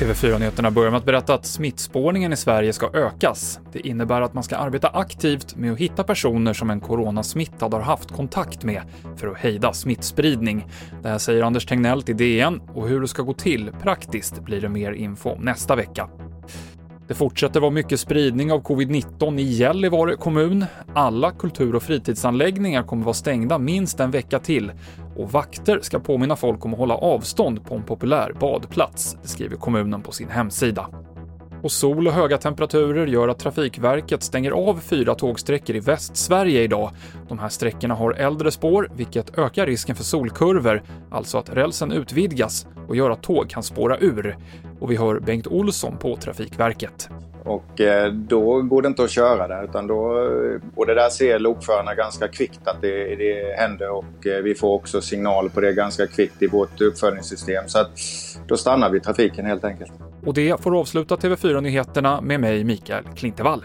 TV4-nyheterna börjar med att berätta att smittspårningen i Sverige ska ökas. Det innebär att man ska arbeta aktivt med att hitta personer som en coronasmittad har haft kontakt med för att hejda smittspridning. Det här säger Anders Tegnell till DN och hur det ska gå till praktiskt blir det mer info nästa vecka. Det fortsätter vara mycket spridning av covid-19 i Gällivare kommun. Alla kultur och fritidsanläggningar kommer vara stängda minst en vecka till och vakter ska påminna folk om att hålla avstånd på en populär badplats, det skriver kommunen på sin hemsida. Och sol och höga temperaturer gör att Trafikverket stänger av fyra tågsträckor i Västsverige idag. De här sträckorna har äldre spår, vilket ökar risken för solkurvor, alltså att rälsen utvidgas och gör att tåg kan spåra ur. Och vi hör Bengt Olsson på Trafikverket. Och eh, då går det inte att köra där utan då, och det där ser lokförarna ganska kvickt att det, det händer och eh, vi får också signal på det ganska kvickt i vårt uppföljningssystem. Så att då stannar vi trafiken helt enkelt. Och det får avsluta TV4-nyheterna med mig, Mikael Klintevall.